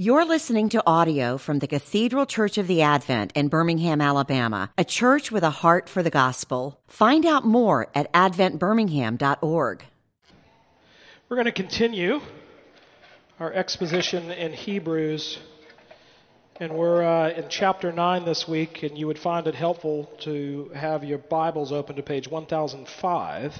You're listening to audio from the Cathedral Church of the Advent in Birmingham, Alabama, a church with a heart for the gospel. Find out more at adventbirmingham.org. We're going to continue our exposition in Hebrews, and we're uh, in chapter 9 this week, and you would find it helpful to have your Bibles open to page 1005.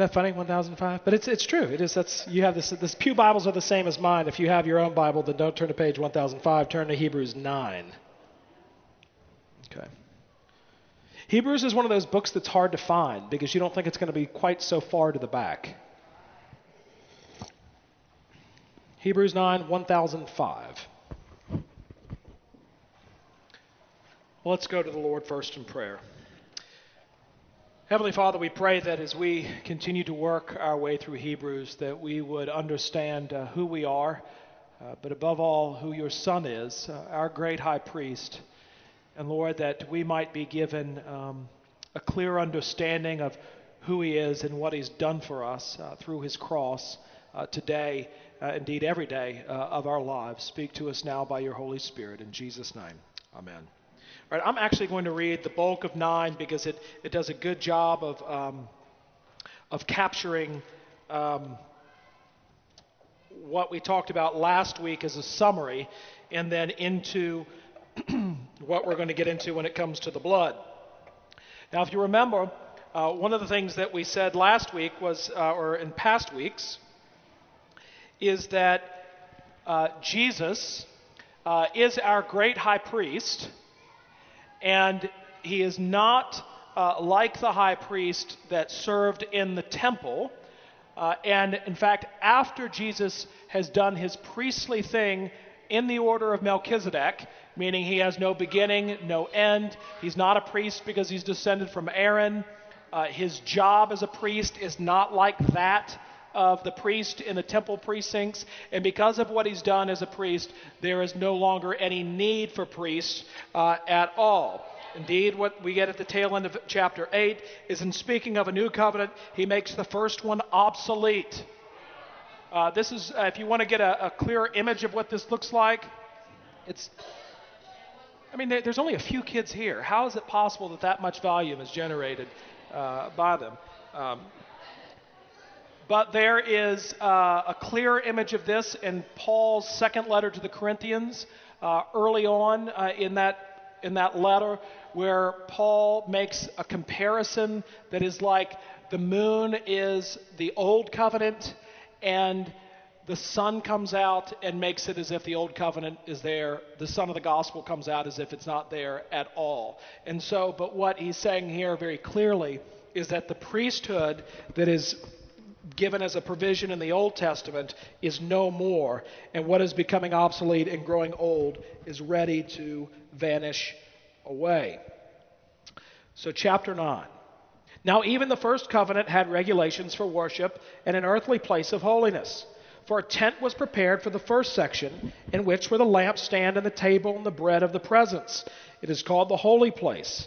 That funny, 1005? But it's, it's true. It is. That's you have this. This pew Bibles are the same as mine. If you have your own Bible, then don't turn to page 1005. Turn to Hebrews 9. Okay. Hebrews is one of those books that's hard to find because you don't think it's going to be quite so far to the back. Hebrews 9, 1005. Well, let's go to the Lord first in prayer. Heavenly Father, we pray that as we continue to work our way through Hebrews, that we would understand uh, who we are, uh, but above all, who your Son is, uh, our great high priest. And Lord, that we might be given um, a clear understanding of who he is and what he's done for us uh, through his cross uh, today, uh, indeed every day of our lives. Speak to us now by your Holy Spirit. In Jesus' name, amen. Right, I'm actually going to read the bulk of 9 because it, it does a good job of, um, of capturing um, what we talked about last week as a summary and then into what we're going to get into when it comes to the blood. Now, if you remember, uh, one of the things that we said last week was, uh, or in past weeks, is that uh, Jesus uh, is our great high priest and he is not uh, like the high priest that served in the temple. Uh, and in fact, after Jesus has done his priestly thing in the order of Melchizedek, meaning he has no beginning, no end, he's not a priest because he's descended from Aaron. Uh, his job as a priest is not like that of the priest in the temple precincts, and because of what he's done as a priest, there is no longer any need for priests uh, at all. Indeed, what we get at the tail end of chapter 8 is in speaking of a new covenant, he makes the first one obsolete. Uh, this is, uh, if you want to get a, a, clear image of what this looks like, it's, I mean, there, there's only a few kids here. How is it possible that that much volume is generated uh, by them? Um, but there is uh, a clear image of this in Paul's second letter to the Corinthians, uh, early on uh, in, that, in that letter, where Paul makes a comparison that is like the moon is the old covenant, and the sun comes out and makes it as if the old covenant is there. The sun of the gospel comes out as if it's not there at all. And so, but what he's saying here very clearly is that the priesthood that is given as a provision in the Old Testament is no more, and what is becoming obsolete and growing old is ready to vanish away. So, chapter 9. Now, even the first covenant had regulations for worship and an earthly place of holiness. For a tent was prepared for the first section, in which were the lampstand and the table and the bread of the presence. It is called the holy place.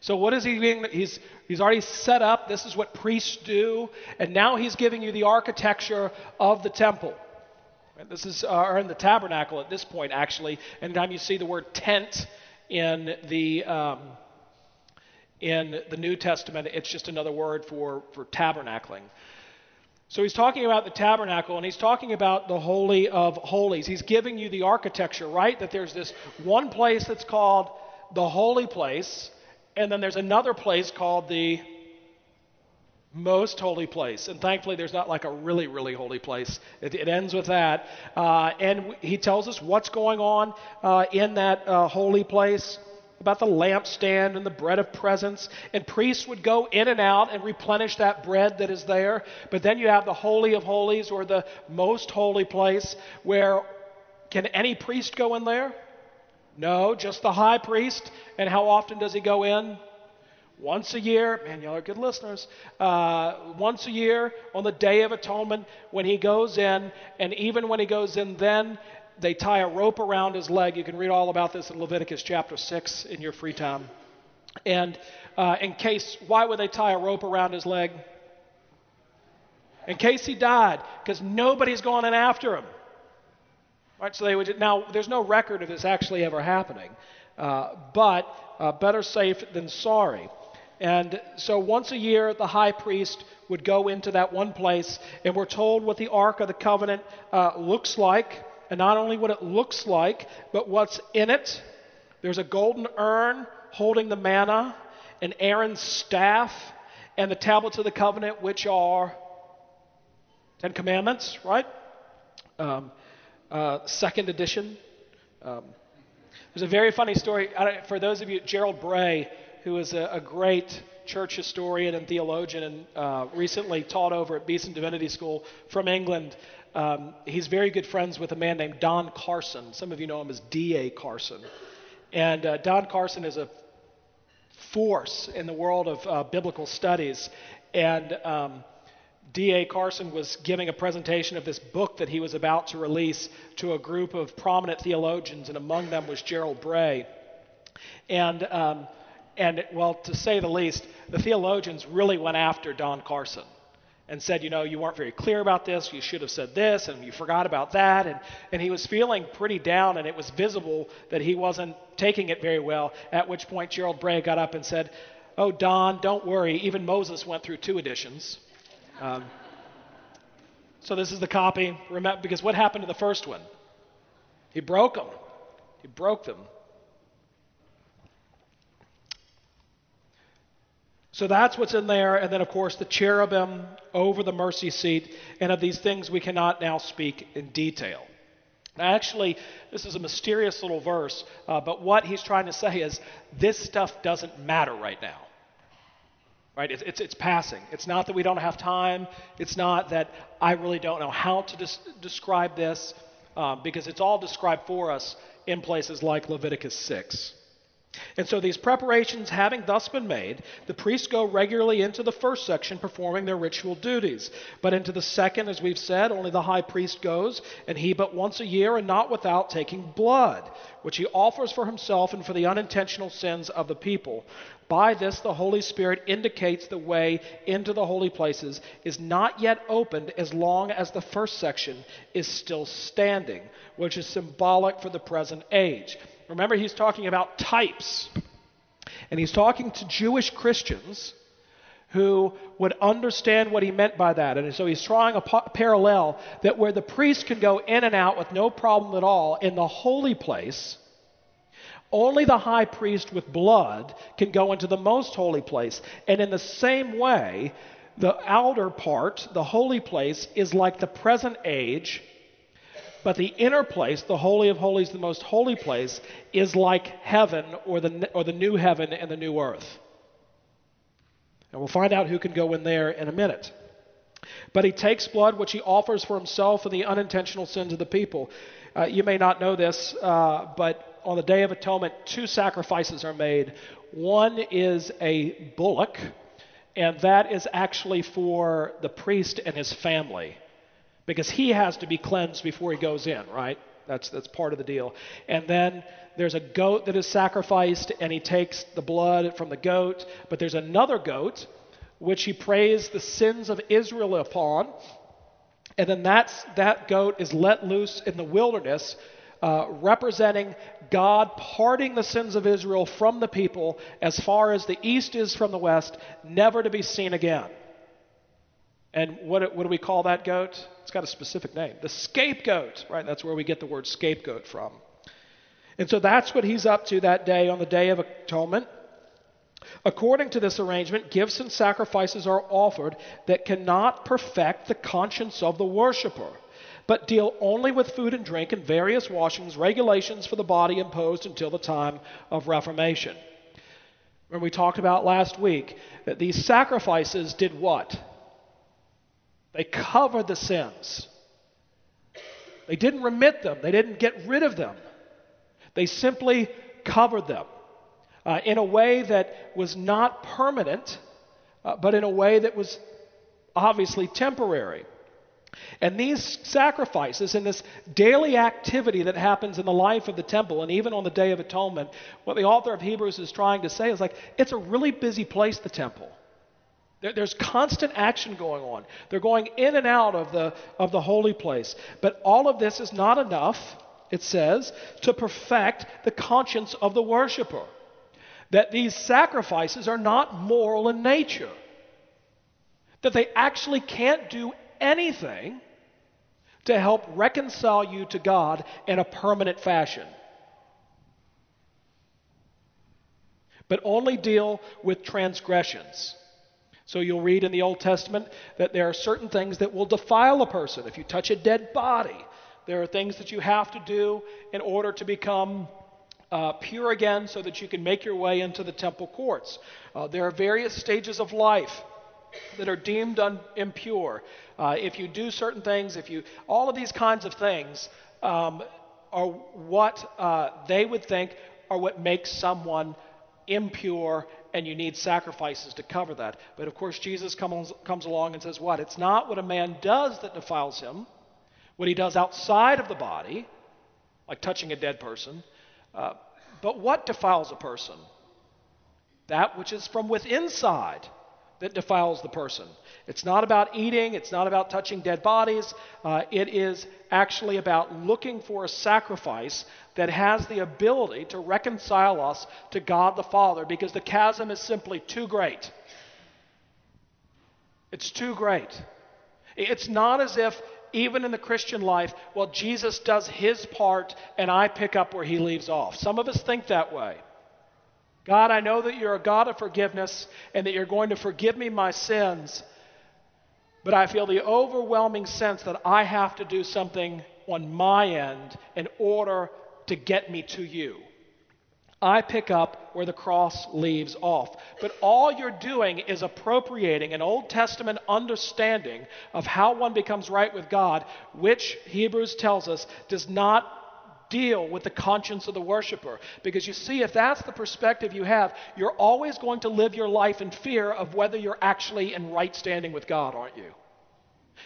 So, what is he doing? He's, he's already set up. This is what priests do. And now he's giving you the architecture of the temple. This is, uh, or in the tabernacle at this point, actually. Anytime you see the word tent in the, um, in the New Testament, it's just another word for, for tabernacling. So he's talking about the tabernacle and he's talking about the Holy of Holies. He's giving you the architecture, right? That there's this one place that's called the Holy Place, and then there's another place called the most holy place. And thankfully, there's not like a really, really holy place. It, it ends with that. Uh, and he tells us what's going on uh, in that uh, holy place about the lampstand and the bread of presence. And priests would go in and out and replenish that bread that is there. But then you have the Holy of Holies or the most holy place where can any priest go in there? No, just the high priest. And how often does he go in? Once a year. Man, y'all are good listeners. Uh, once a year on the Day of Atonement when he goes in. And even when he goes in, then they tie a rope around his leg. You can read all about this in Leviticus chapter 6 in your free time. And uh, in case, why would they tie a rope around his leg? In case he died, because nobody's going in after him. Right, so they would now. There's no record of this actually ever happening, uh, but uh, better safe than sorry. And so once a year, the high priest would go into that one place, and we're told what the Ark of the Covenant uh, looks like, and not only what it looks like, but what's in it. There's a golden urn holding the manna, and Aaron's staff, and the tablets of the covenant, which are Ten Commandments, right? Um, uh, second edition. Um, there's a very funny story for those of you, Gerald Bray, who is a, a great church historian and theologian and uh, recently taught over at Beeson Divinity School from England. Um, he's very good friends with a man named Don Carson. Some of you know him as D.A. Carson. And uh, Don Carson is a force in the world of uh, biblical studies. And um, D.A. Carson was giving a presentation of this book that he was about to release to a group of prominent theologians, and among them was Gerald Bray. And, um, and well, to say the least, the theologians really went after Don Carson and said, you know, you weren't very clear about this, you should have said this, and you forgot about that. And, and he was feeling pretty down, and it was visible that he wasn't taking it very well. At which point, Gerald Bray got up and said, Oh, Don, don't worry, even Moses went through two editions. Um, so this is the copy. Remember, because what happened to the first one? He broke them. He broke them. So that's what's in there. And then, of course, the cherubim over the mercy seat. And of these things, we cannot now speak in detail. Now, actually, this is a mysterious little verse, uh, but what he's trying to say is this stuff doesn't matter right now. Right? It's, it's, it's, passing. It's not that we don't have time. It's not that I really don't know how to des- describe this, uh, because it's all described for us in places like Leviticus 6. And so, these preparations having thus been made, the priests go regularly into the first section performing their ritual duties. But into the second, as we've said, only the high priest goes, and he but once a year, and not without taking blood, which he offers for himself and for the unintentional sins of the people. By this, the Holy Spirit indicates the way into the holy places is not yet opened as long as the first section is still standing, which is symbolic for the present age. Remember, he's talking about types. And he's talking to Jewish Christians who would understand what he meant by that. And so he's drawing a parallel that where the priest can go in and out with no problem at all in the holy place, only the high priest with blood can go into the most holy place. And in the same way, the outer part, the holy place, is like the present age but the inner place, the Holy of Holies, the most holy place, is like heaven or the, or the new heaven and the new earth. And we'll find out who can go in there in a minute. But he takes blood which he offers for himself and the unintentional sins of the people. Uh, you may not know this, uh, but on the Day of Atonement, two sacrifices are made. One is a bullock, and that is actually for the priest and his family because he has to be cleansed before he goes in, right? That's, that's part of the deal. And then there's a goat that is sacrificed, and he takes the blood from the goat. But there's another goat, which he prays the sins of Israel upon. And then that's, that goat is let loose in the wilderness, uh, representing God parting the sins of Israel from the people as far as the east is from the west, never to be seen again. And what, what do we call that goat? It's got a specific name. The scapegoat, right? That's where we get the word scapegoat from. And so that's what he's up to that day on the Day of Atonement. According to this arrangement, gifts and sacrifices are offered that cannot perfect the conscience of the worshiper, but deal only with food and drink and various washings, regulations for the body imposed until the time of Reformation. When we talked about last week that these sacrifices did what? They covered the sins. They didn't remit them, they didn't get rid of them. They simply covered them uh, in a way that was not permanent, uh, but in a way that was obviously temporary. And these sacrifices and this daily activity that happens in the life of the temple and even on the Day of Atonement, what the author of Hebrews is trying to say is like, it's a really busy place, the temple. There's constant action going on. They're going in and out of the, of the holy place. But all of this is not enough, it says, to perfect the conscience of the worshiper. That these sacrifices are not moral in nature. That they actually can't do anything to help reconcile you to God in a permanent fashion. But only deal with transgressions. So you'll read in the Old Testament that there are certain things that will defile a person. If you touch a dead body, there are things that you have to do in order to become uh, pure again so that you can make your way into the temple courts. Uh, there are various stages of life that are deemed un- impure. Uh, if you do certain things, if you, all of these kinds of things um, are what uh, they would think are what makes someone impure and you need sacrifices to cover that. But of course, Jesus comes, comes along and says, What? It's not what a man does that defiles him, what he does outside of the body, like touching a dead person, uh, but what defiles a person? That which is from within inside that defiles the person. It's not about eating, it's not about touching dead bodies. Uh, it is actually about looking for a sacrifice that has the ability to reconcile us to God the Father because the chasm is simply too great. It's too great. It's not as if, even in the Christian life, well, Jesus does his part and I pick up where he leaves off. Some of us think that way. God, I know that you're a God of forgiveness and that you're going to forgive me my sins, but I feel the overwhelming sense that I have to do something on my end in order to get me to you. I pick up where the cross leaves off. But all you're doing is appropriating an Old Testament understanding of how one becomes right with God, which Hebrews tells us does not deal with the conscience of the worshiper. Because you see, if that's the perspective you have, you're always going to live your life in fear of whether you're actually in right standing with God, aren't you?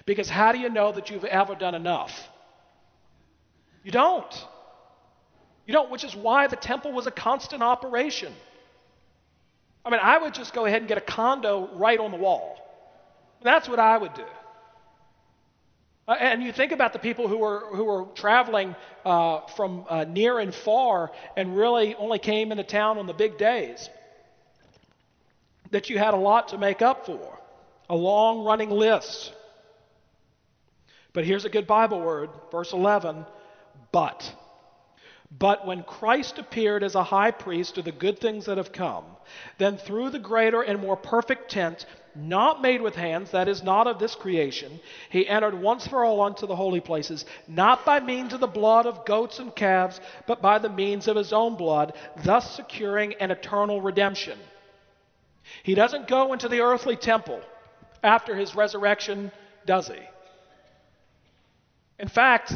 Because how do you know that you've ever done enough? You don't. You don't, which is why the temple was a constant operation. I mean, I would just go ahead and get a condo right on the wall. That's what I would do. Uh, and you think about the people who were, who were traveling uh, from uh, near and far and really only came into town on the big days, that you had a lot to make up for, a long running list. But here's a good Bible word, verse 11 but. But when Christ appeared as a high priest of the good things that have come, then through the greater and more perfect tent, not made with hands, that is, not of this creation, he entered once for all unto the holy places, not by means of the blood of goats and calves, but by the means of his own blood, thus securing an eternal redemption. He doesn't go into the earthly temple after his resurrection, does he? In fact,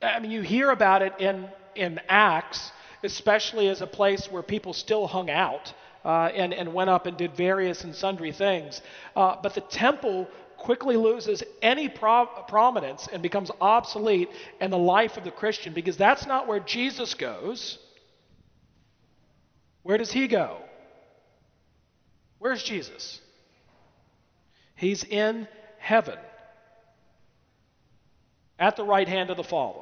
I mean, you hear about it in, in Acts, especially as a place where people still hung out uh, and, and went up and did various and sundry things. Uh, but the temple quickly loses any pro- prominence and becomes obsolete in the life of the Christian because that's not where Jesus goes. Where does he go? Where's Jesus? He's in heaven at the right hand of the Father.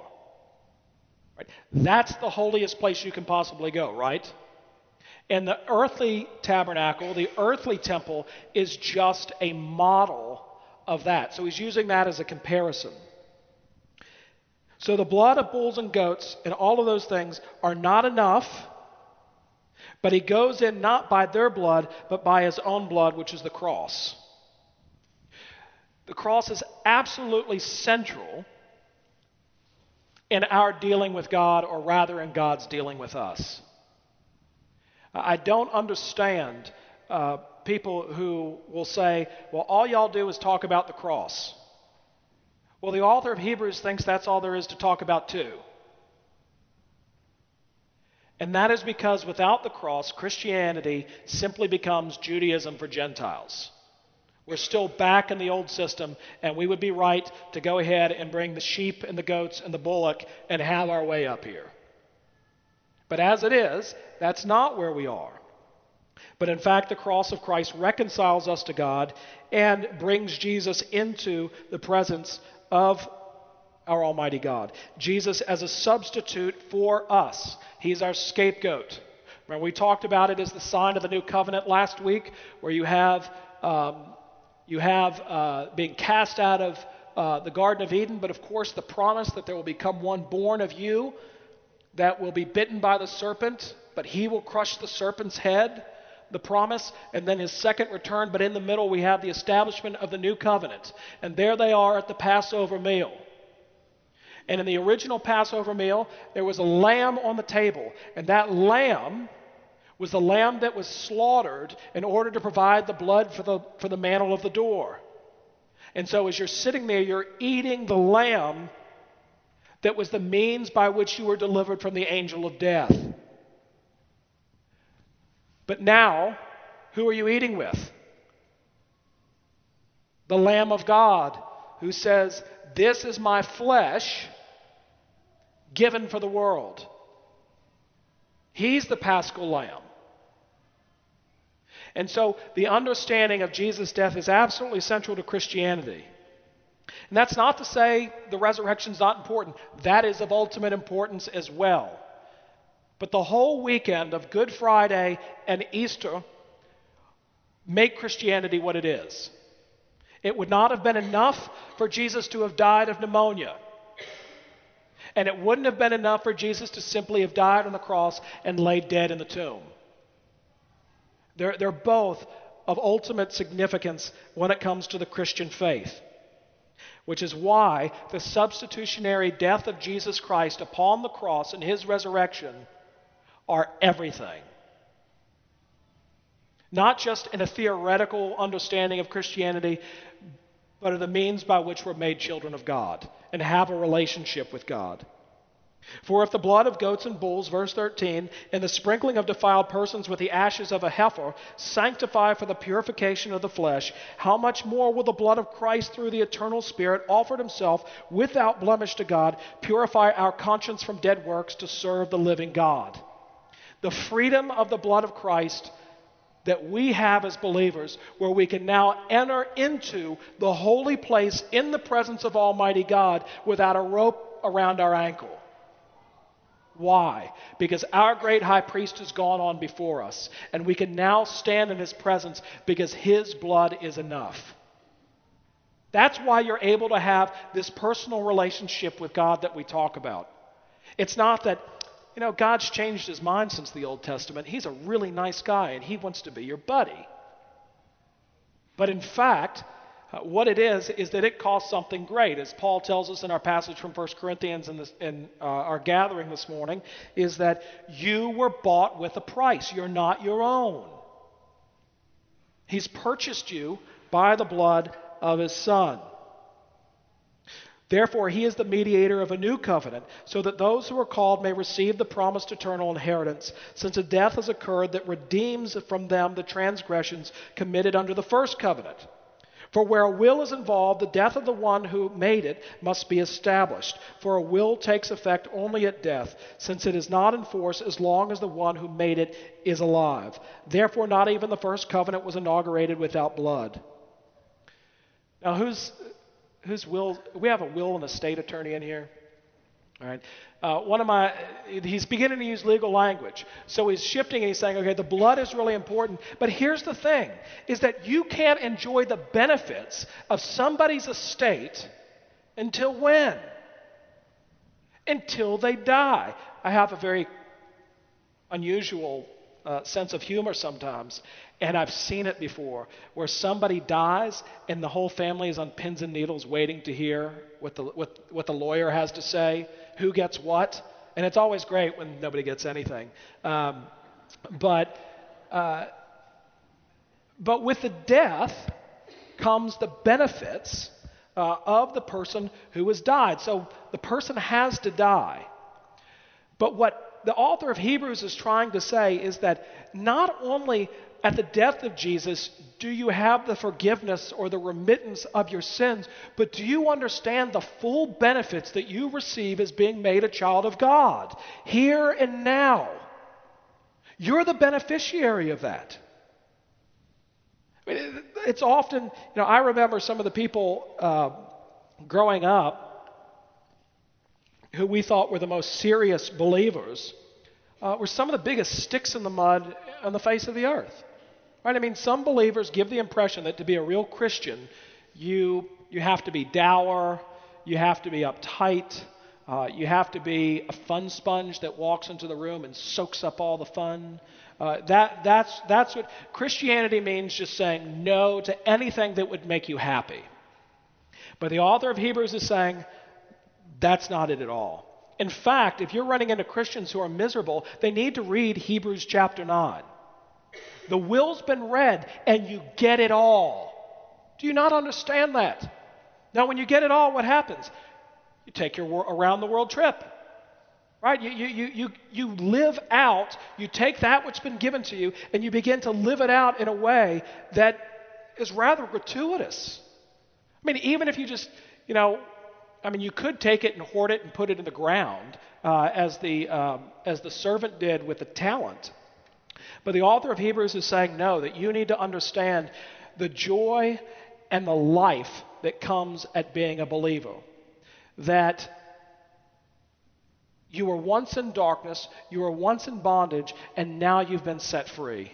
Right? That's the holiest place you can possibly go, right? And the earthly tabernacle, the earthly temple, is just a model of that. So he's using that as a comparison. So the blood of bulls and goats and all of those things are not enough, but he goes in not by their blood, but by his own blood, which is the cross. The cross is absolutely central in our dealing with God, or rather in God's dealing with us. I don't understand uh, people who will say, well, all y'all do is talk about the cross. Well, the author of Hebrews thinks that's all there is to talk about, too. And that is because without the cross, Christianity simply becomes Judaism for Gentiles. We're still back in the old system, and we would be right to go ahead and bring the sheep and the goats and the bullock and have our way up here. But as it is, that's not where we are. But in fact, the cross of Christ reconciles us to God and brings Jesus into the presence of our Almighty God. Jesus as a substitute for us, He's our scapegoat. Remember, we talked about it as the sign of the new covenant last week, where you have um, you have uh, being cast out of uh, the Garden of Eden, but of course, the promise that there will become one born of you that will be bitten by the serpent, but he will crush the serpent's head. The promise, and then his second return, but in the middle we have the establishment of the new covenant. And there they are at the Passover meal. And in the original Passover meal, there was a lamb on the table, and that lamb was the lamb that was slaughtered in order to provide the blood for the, for the mantle of the door. And so as you're sitting there, you're eating the lamb that was the means by which you were delivered from the angel of death. But now, who are you eating with? The Lamb of God, who says, This is my flesh given for the world. He's the paschal lamb. And so the understanding of Jesus' death is absolutely central to Christianity. And that's not to say the resurrection is not important. That is of ultimate importance as well. But the whole weekend of Good Friday and Easter make Christianity what it is. It would not have been enough for Jesus to have died of pneumonia. And it wouldn't have been enough for Jesus to simply have died on the cross and laid dead in the tomb. They're, they're both of ultimate significance when it comes to the Christian faith, which is why the substitutionary death of Jesus Christ upon the cross and his resurrection are everything. Not just in a theoretical understanding of Christianity, but are the means by which we're made children of God and have a relationship with God. For if the blood of goats and bulls, verse 13, and the sprinkling of defiled persons with the ashes of a heifer sanctify for the purification of the flesh, how much more will the blood of Christ through the eternal Spirit, offered himself without blemish to God, purify our conscience from dead works to serve the living God? The freedom of the blood of Christ that we have as believers, where we can now enter into the holy place in the presence of Almighty God without a rope around our ankle. Why? Because our great high priest has gone on before us, and we can now stand in his presence because his blood is enough. That's why you're able to have this personal relationship with God that we talk about. It's not that, you know, God's changed his mind since the Old Testament. He's a really nice guy and he wants to be your buddy. But in fact, uh, what it is, is that it costs something great. As Paul tells us in our passage from 1 Corinthians in, this, in uh, our gathering this morning, is that you were bought with a price. You're not your own. He's purchased you by the blood of his Son. Therefore, he is the mediator of a new covenant, so that those who are called may receive the promised eternal inheritance, since a death has occurred that redeems from them the transgressions committed under the first covenant. For where a will is involved, the death of the one who made it must be established. For a will takes effect only at death, since it is not in force as long as the one who made it is alive. Therefore, not even the first covenant was inaugurated without blood. Now, whose, whose will? We have a will and estate attorney in here. All right. Uh, one of my, he's beginning to use legal language. So he's shifting and he's saying, okay, the blood is really important. But here's the thing is that you can't enjoy the benefits of somebody's estate until when? Until they die. I have a very unusual uh, sense of humor sometimes. And I've seen it before where somebody dies and the whole family is on pins and needles waiting to hear what the, what, what the lawyer has to say, who gets what. And it's always great when nobody gets anything. Um, but, uh, but with the death comes the benefits uh, of the person who has died. So the person has to die. But what the author of Hebrews is trying to say is that not only at the death of Jesus do you have the forgiveness or the remittance of your sins, but do you understand the full benefits that you receive as being made a child of God here and now? You're the beneficiary of that. I mean, it's often, you know, I remember some of the people uh, growing up who we thought were the most serious believers uh, were some of the biggest sticks in the mud on the face of the earth. Right? I mean, some believers give the impression that to be a real Christian, you, you have to be dour, you have to be uptight, uh, you have to be a fun sponge that walks into the room and soaks up all the fun. Uh, that, that's, that's what Christianity means just saying no to anything that would make you happy. But the author of Hebrews is saying that's not it at all. In fact, if you're running into Christians who are miserable, they need to read Hebrews chapter 9. The will's been read, and you get it all. Do you not understand that? Now, when you get it all, what happens? You take your around the world trip. Right? You, you, you, you, you live out, you take that which has been given to you, and you begin to live it out in a way that is rather gratuitous. I mean, even if you just, you know, I mean, you could take it and hoard it and put it in the ground, uh, as, the, um, as the servant did with the talent. But the author of Hebrews is saying, no, that you need to understand the joy and the life that comes at being a believer. That you were once in darkness, you were once in bondage, and now you've been set free.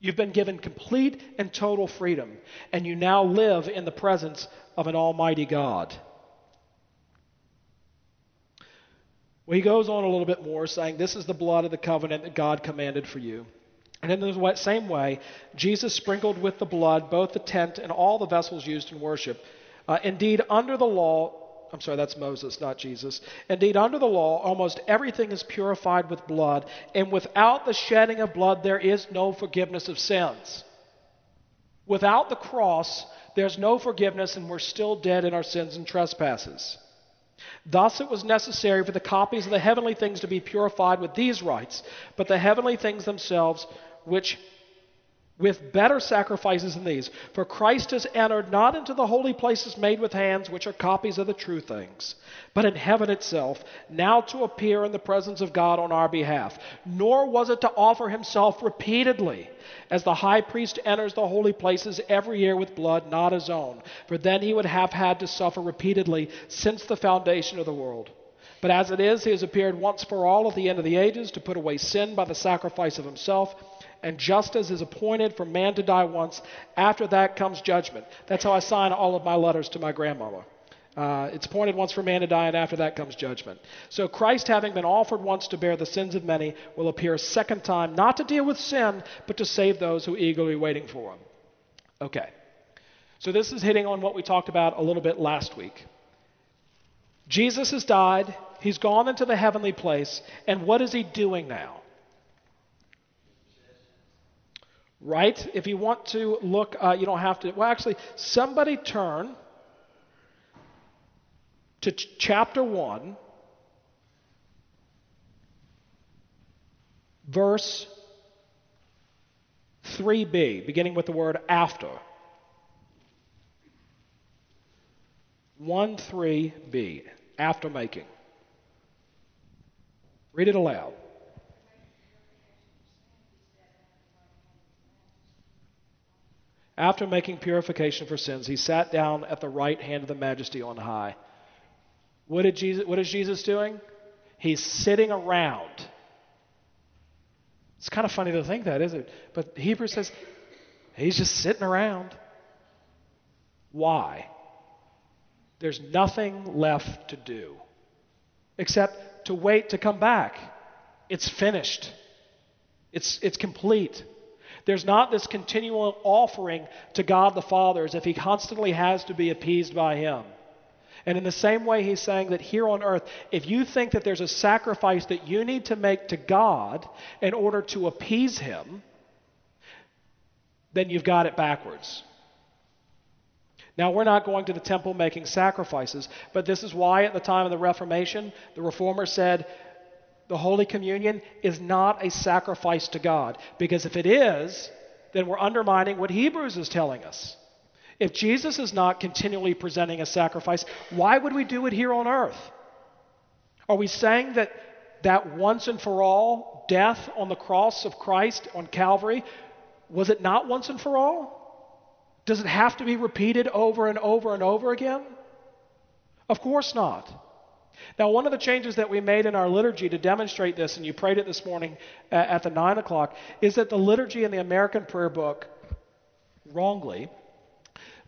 You've been given complete and total freedom, and you now live in the presence of an almighty God. Well, he goes on a little bit more, saying, This is the blood of the covenant that God commanded for you. And in the same way, Jesus sprinkled with the blood both the tent and all the vessels used in worship. Uh, indeed, under the law, I'm sorry, that's Moses, not Jesus. Indeed, under the law, almost everything is purified with blood, and without the shedding of blood, there is no forgiveness of sins. Without the cross, there's no forgiveness, and we're still dead in our sins and trespasses. Thus, it was necessary for the copies of the heavenly things to be purified with these rites, but the heavenly things themselves, which with better sacrifices than these. For Christ has entered not into the holy places made with hands, which are copies of the true things, but in heaven itself, now to appear in the presence of God on our behalf. Nor was it to offer himself repeatedly, as the high priest enters the holy places every year with blood not his own, for then he would have had to suffer repeatedly since the foundation of the world. But as it is, he has appeared once for all at the end of the ages to put away sin by the sacrifice of himself and justice is appointed for man to die once. After that comes judgment. That's how I sign all of my letters to my grandmama. Uh, it's appointed once for man to die, and after that comes judgment. So Christ, having been offered once to bear the sins of many, will appear a second time, not to deal with sin, but to save those who are eagerly waiting for him. Okay. So this is hitting on what we talked about a little bit last week. Jesus has died, he's gone into the heavenly place, and what is he doing now? Right? If you want to look, uh, you don't have to. Well, actually, somebody turn to ch- chapter 1, verse 3b, beginning with the word after. 1 3b, after making. Read it aloud. After making purification for sins, he sat down at the right hand of the majesty on high. What, did Jesus, what is Jesus doing? He's sitting around. It's kind of funny to think that, isn't it? But Hebrew says he's just sitting around. Why? There's nothing left to do except to wait to come back. It's finished, it's, it's complete. There's not this continual offering to God the Father as if he constantly has to be appeased by him. And in the same way, he's saying that here on earth, if you think that there's a sacrifice that you need to make to God in order to appease him, then you've got it backwards. Now, we're not going to the temple making sacrifices, but this is why at the time of the Reformation, the Reformer said, the Holy Communion is not a sacrifice to God. Because if it is, then we're undermining what Hebrews is telling us. If Jesus is not continually presenting a sacrifice, why would we do it here on earth? Are we saying that that once and for all death on the cross of Christ on Calvary, was it not once and for all? Does it have to be repeated over and over and over again? Of course not. Now, one of the changes that we made in our liturgy to demonstrate this, and you prayed it this morning uh, at the 9 o'clock, is that the liturgy in the American Prayer Book, wrongly,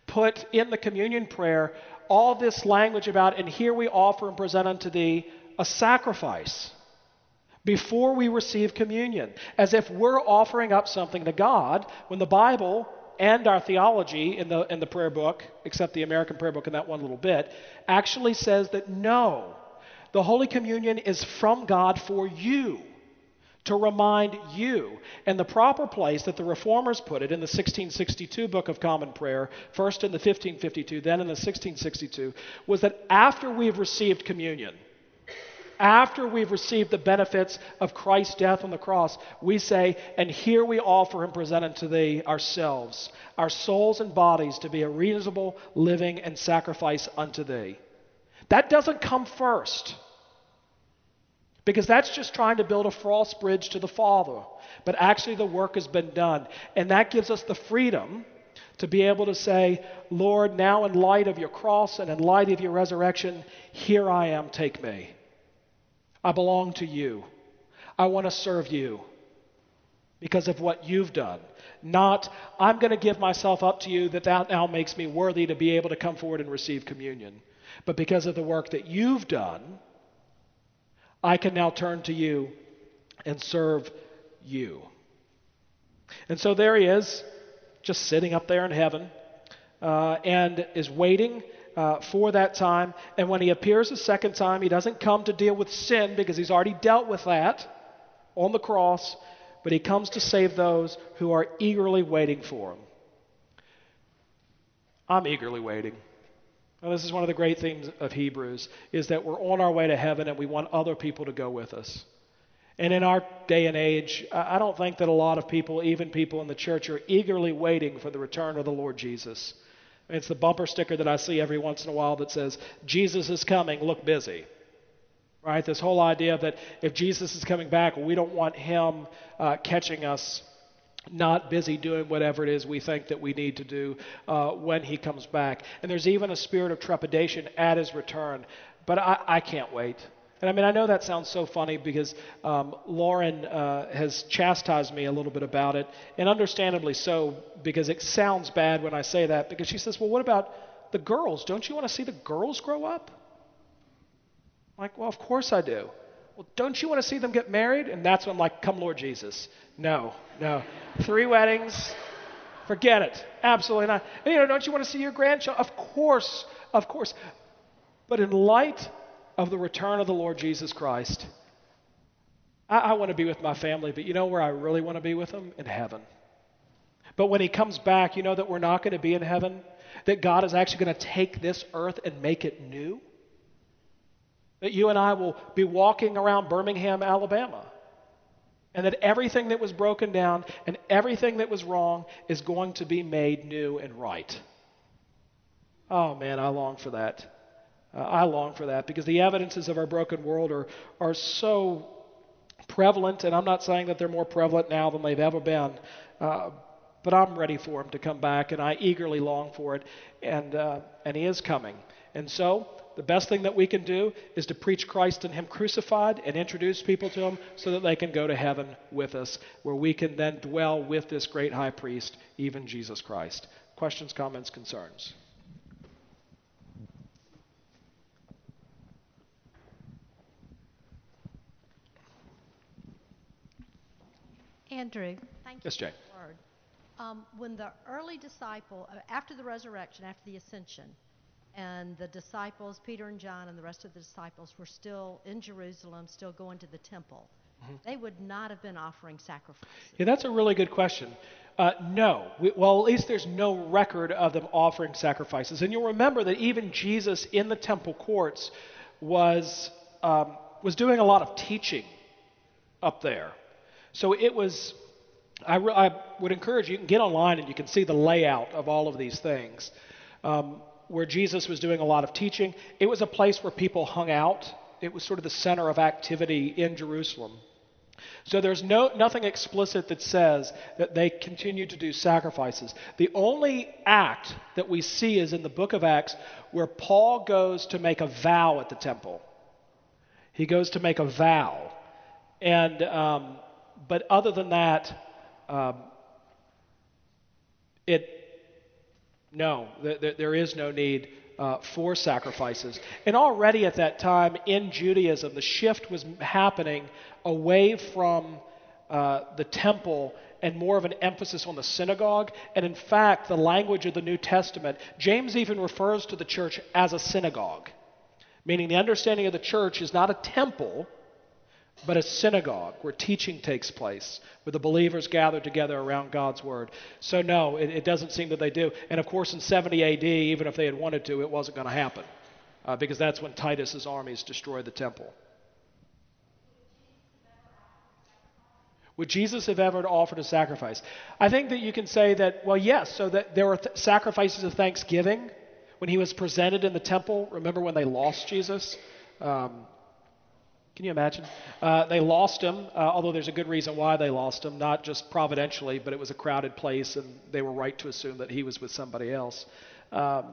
put in the communion prayer all this language about, and here we offer and present unto thee a sacrifice before we receive communion, as if we're offering up something to God when the Bible and our theology in the, in the prayer book, except the American prayer book in that one little bit, actually says that no, the Holy Communion is from God for you, to remind you. And the proper place that the Reformers put it in the 1662 Book of Common Prayer, first in the 1552, then in the 1662, was that after we've received communion, after we've received the benefits of Christ's death on the cross, we say, And here we offer and present unto thee ourselves, our souls and bodies, to be a reasonable living and sacrifice unto thee. That doesn't come first. Because that's just trying to build a false bridge to the Father. But actually, the work has been done. And that gives us the freedom to be able to say, Lord, now in light of your cross and in light of your resurrection, here I am, take me. I belong to you. I want to serve you because of what you've done. Not, I'm going to give myself up to you that that now makes me worthy to be able to come forward and receive communion. But because of the work that you've done, I can now turn to you and serve you. And so there he is, just sitting up there in heaven, uh, and is waiting uh, for that time. And when he appears a second time, he doesn't come to deal with sin because he's already dealt with that on the cross, but he comes to save those who are eagerly waiting for him. I'm eagerly waiting. Now, this is one of the great themes of Hebrews is that we're on our way to heaven and we want other people to go with us. And in our day and age, I don't think that a lot of people, even people in the church, are eagerly waiting for the return of the Lord Jesus. It's the bumper sticker that I see every once in a while that says, Jesus is coming, look busy. Right? This whole idea that if Jesus is coming back, we don't want him uh, catching us not busy doing whatever it is we think that we need to do uh, when he comes back. And there's even a spirit of trepidation at his return. But I, I can't wait. And I mean, I know that sounds so funny because um, Lauren uh, has chastised me a little bit about it, and understandably so, because it sounds bad when I say that. Because she says, Well, what about the girls? Don't you want to see the girls grow up? I'm like, well, of course I do. Well, don't you want to see them get married? And that's when I'm like, Come, Lord Jesus. No, no. Three weddings, forget it. Absolutely not. And, you know, don't you want to see your grandchildren? Of course, of course. But in light of the return of the Lord Jesus Christ. I, I want to be with my family, but you know where I really want to be with them? In heaven. But when he comes back, you know that we're not going to be in heaven? That God is actually going to take this earth and make it new? That you and I will be walking around Birmingham, Alabama. And that everything that was broken down and everything that was wrong is going to be made new and right. Oh man, I long for that. Uh, I long for that because the evidences of our broken world are, are so prevalent, and I'm not saying that they're more prevalent now than they've ever been, uh, but I'm ready for him to come back, and I eagerly long for it, and, uh, and he is coming. And so, the best thing that we can do is to preach Christ and Him crucified and introduce people to Him so that they can go to heaven with us, where we can then dwell with this great high priest, even Jesus Christ. Questions, comments, concerns? Andrew, thank you Yes, Jay. word. Um, when the early disciple, uh, after the resurrection, after the ascension, and the disciples, Peter and John and the rest of the disciples, were still in Jerusalem, still going to the temple, Mm-hmm. they would not have been offering sacrifices. Yeah, that's a really good question. Uh, no. We, well, at least there's no record of them offering sacrifices. And you'll remember that even Jesus in the temple courts was, um, was doing a lot of teaching up there. So it was, I, re- I would encourage you, you can get online and you can see the layout of all of these things. Um, where Jesus was doing a lot of teaching, it was a place where people hung out. It was sort of the center of activity in Jerusalem. So there's no, nothing explicit that says that they continued to do sacrifices. The only act that we see is in the book of Acts where Paul goes to make a vow at the temple. He goes to make a vow. And, um, but other than that, um, it, no, th- there is no need uh, for sacrifices. And already at that time in Judaism, the shift was happening away from uh, the temple and more of an emphasis on the synagogue. And in fact, the language of the New Testament, James even refers to the church as a synagogue, meaning the understanding of the church is not a temple but a synagogue where teaching takes place, where the believers gather together around God's word. So, no, it, it doesn't seem that they do. And of course, in 70 AD, even if they had wanted to, it wasn't going to happen uh, because that's when Titus's armies destroyed the temple. Would Jesus have ever offered a sacrifice? I think that you can say that, well, yes, so that there were th- sacrifices of thanksgiving when he was presented in the temple. Remember when they lost Jesus? Um, can you imagine? Uh, they lost him, uh, although there's a good reason why they lost him, not just providentially, but it was a crowded place and they were right to assume that he was with somebody else. Um,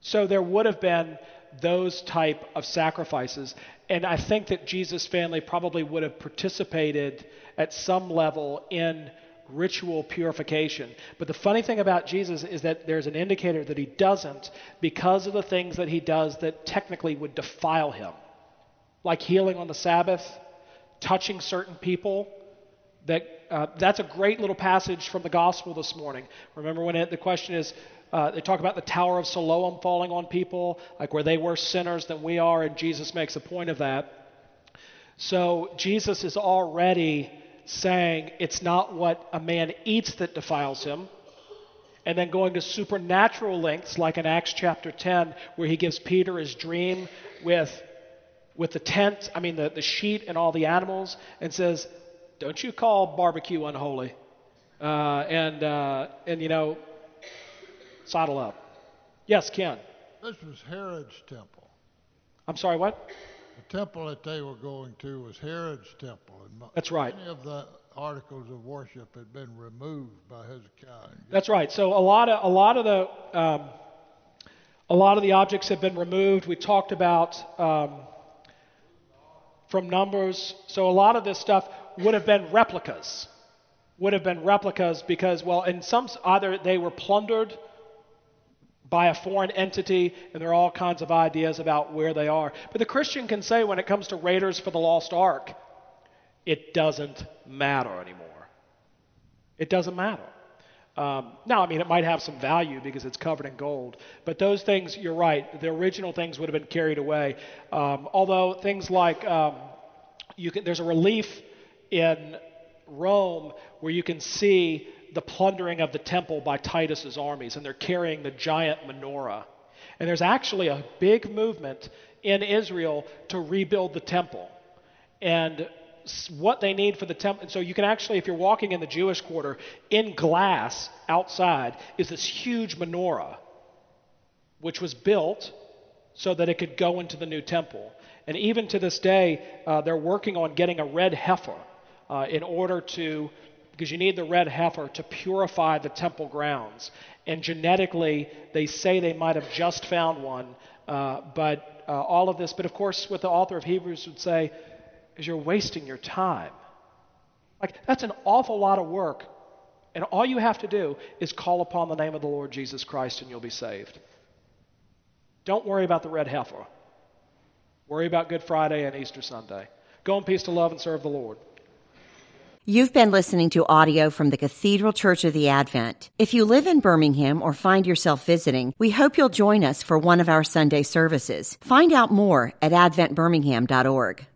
so there would have been those type of sacrifices, and I think that Jesus' family probably would have participated at some level in ritual purification. But the funny thing about Jesus is that there's an indicator that he doesn't because of the things that he does that technically would defile him like healing on the Sabbath, touching certain people. That, uh, that's a great little passage from the gospel this morning. Remember when it, the question is, uh, they talk about the Tower of Siloam falling on people, like where they were sinners than we are, and Jesus makes a point of that. So Jesus is already saying it's not what a man eats that defiles him, and then going to supernatural lengths, like in Acts chapter 10, where he gives Peter his dream with with the tent, I mean, the, the sheet and all the animals, and says, Don't you call barbecue unholy. Uh, and, uh, and, you know, saddle up. Yes, Ken. This was Herod's temple. I'm sorry, what? The temple that they were going to was Herod's temple. And That's right. Many of the articles of worship had been removed by Hezekiah. That's right. So a lot of a lot of the um, a lot of the objects have been removed. We talked about um, from Numbers. So a lot of this stuff would have been replicas. Would have been replicas because, well, in some, either they were plundered by a foreign entity, and there are all kinds of ideas about where they are. But the Christian can say when it comes to Raiders for the Lost Ark, it doesn't matter anymore. It doesn't matter. Um, now, I mean, it might have some value because it's covered in gold, but those things, you're right, the original things would have been carried away. Um, although things like um, you can, there's a relief in Rome where you can see the plundering of the temple by Titus's armies, and they're carrying the giant menorah. And there's actually a big movement in Israel to rebuild the temple. And what they need for the temple. And so you can actually, if you're walking in the Jewish quarter, in glass outside is this huge menorah, which was built so that it could go into the new temple. And even to this day, uh, they're working on getting a red heifer uh, in order to, because you need the red heifer to purify the temple grounds. And genetically, they say they might have just found one, uh, but uh, all of this. But of course, what the author of Hebrews would say is you're wasting your time. Like, that's an awful lot of work. And all you have to do is call upon the name of the Lord Jesus Christ and you'll be saved. Don't worry about the red heifer. Worry about Good Friday and Easter Sunday. Go in peace to love and serve the Lord. You've been listening to audio from the Cathedral Church of the Advent. If you live in Birmingham or find yourself visiting, we hope you'll join us for one of our Sunday services. Find out more at adventbirmingham.org.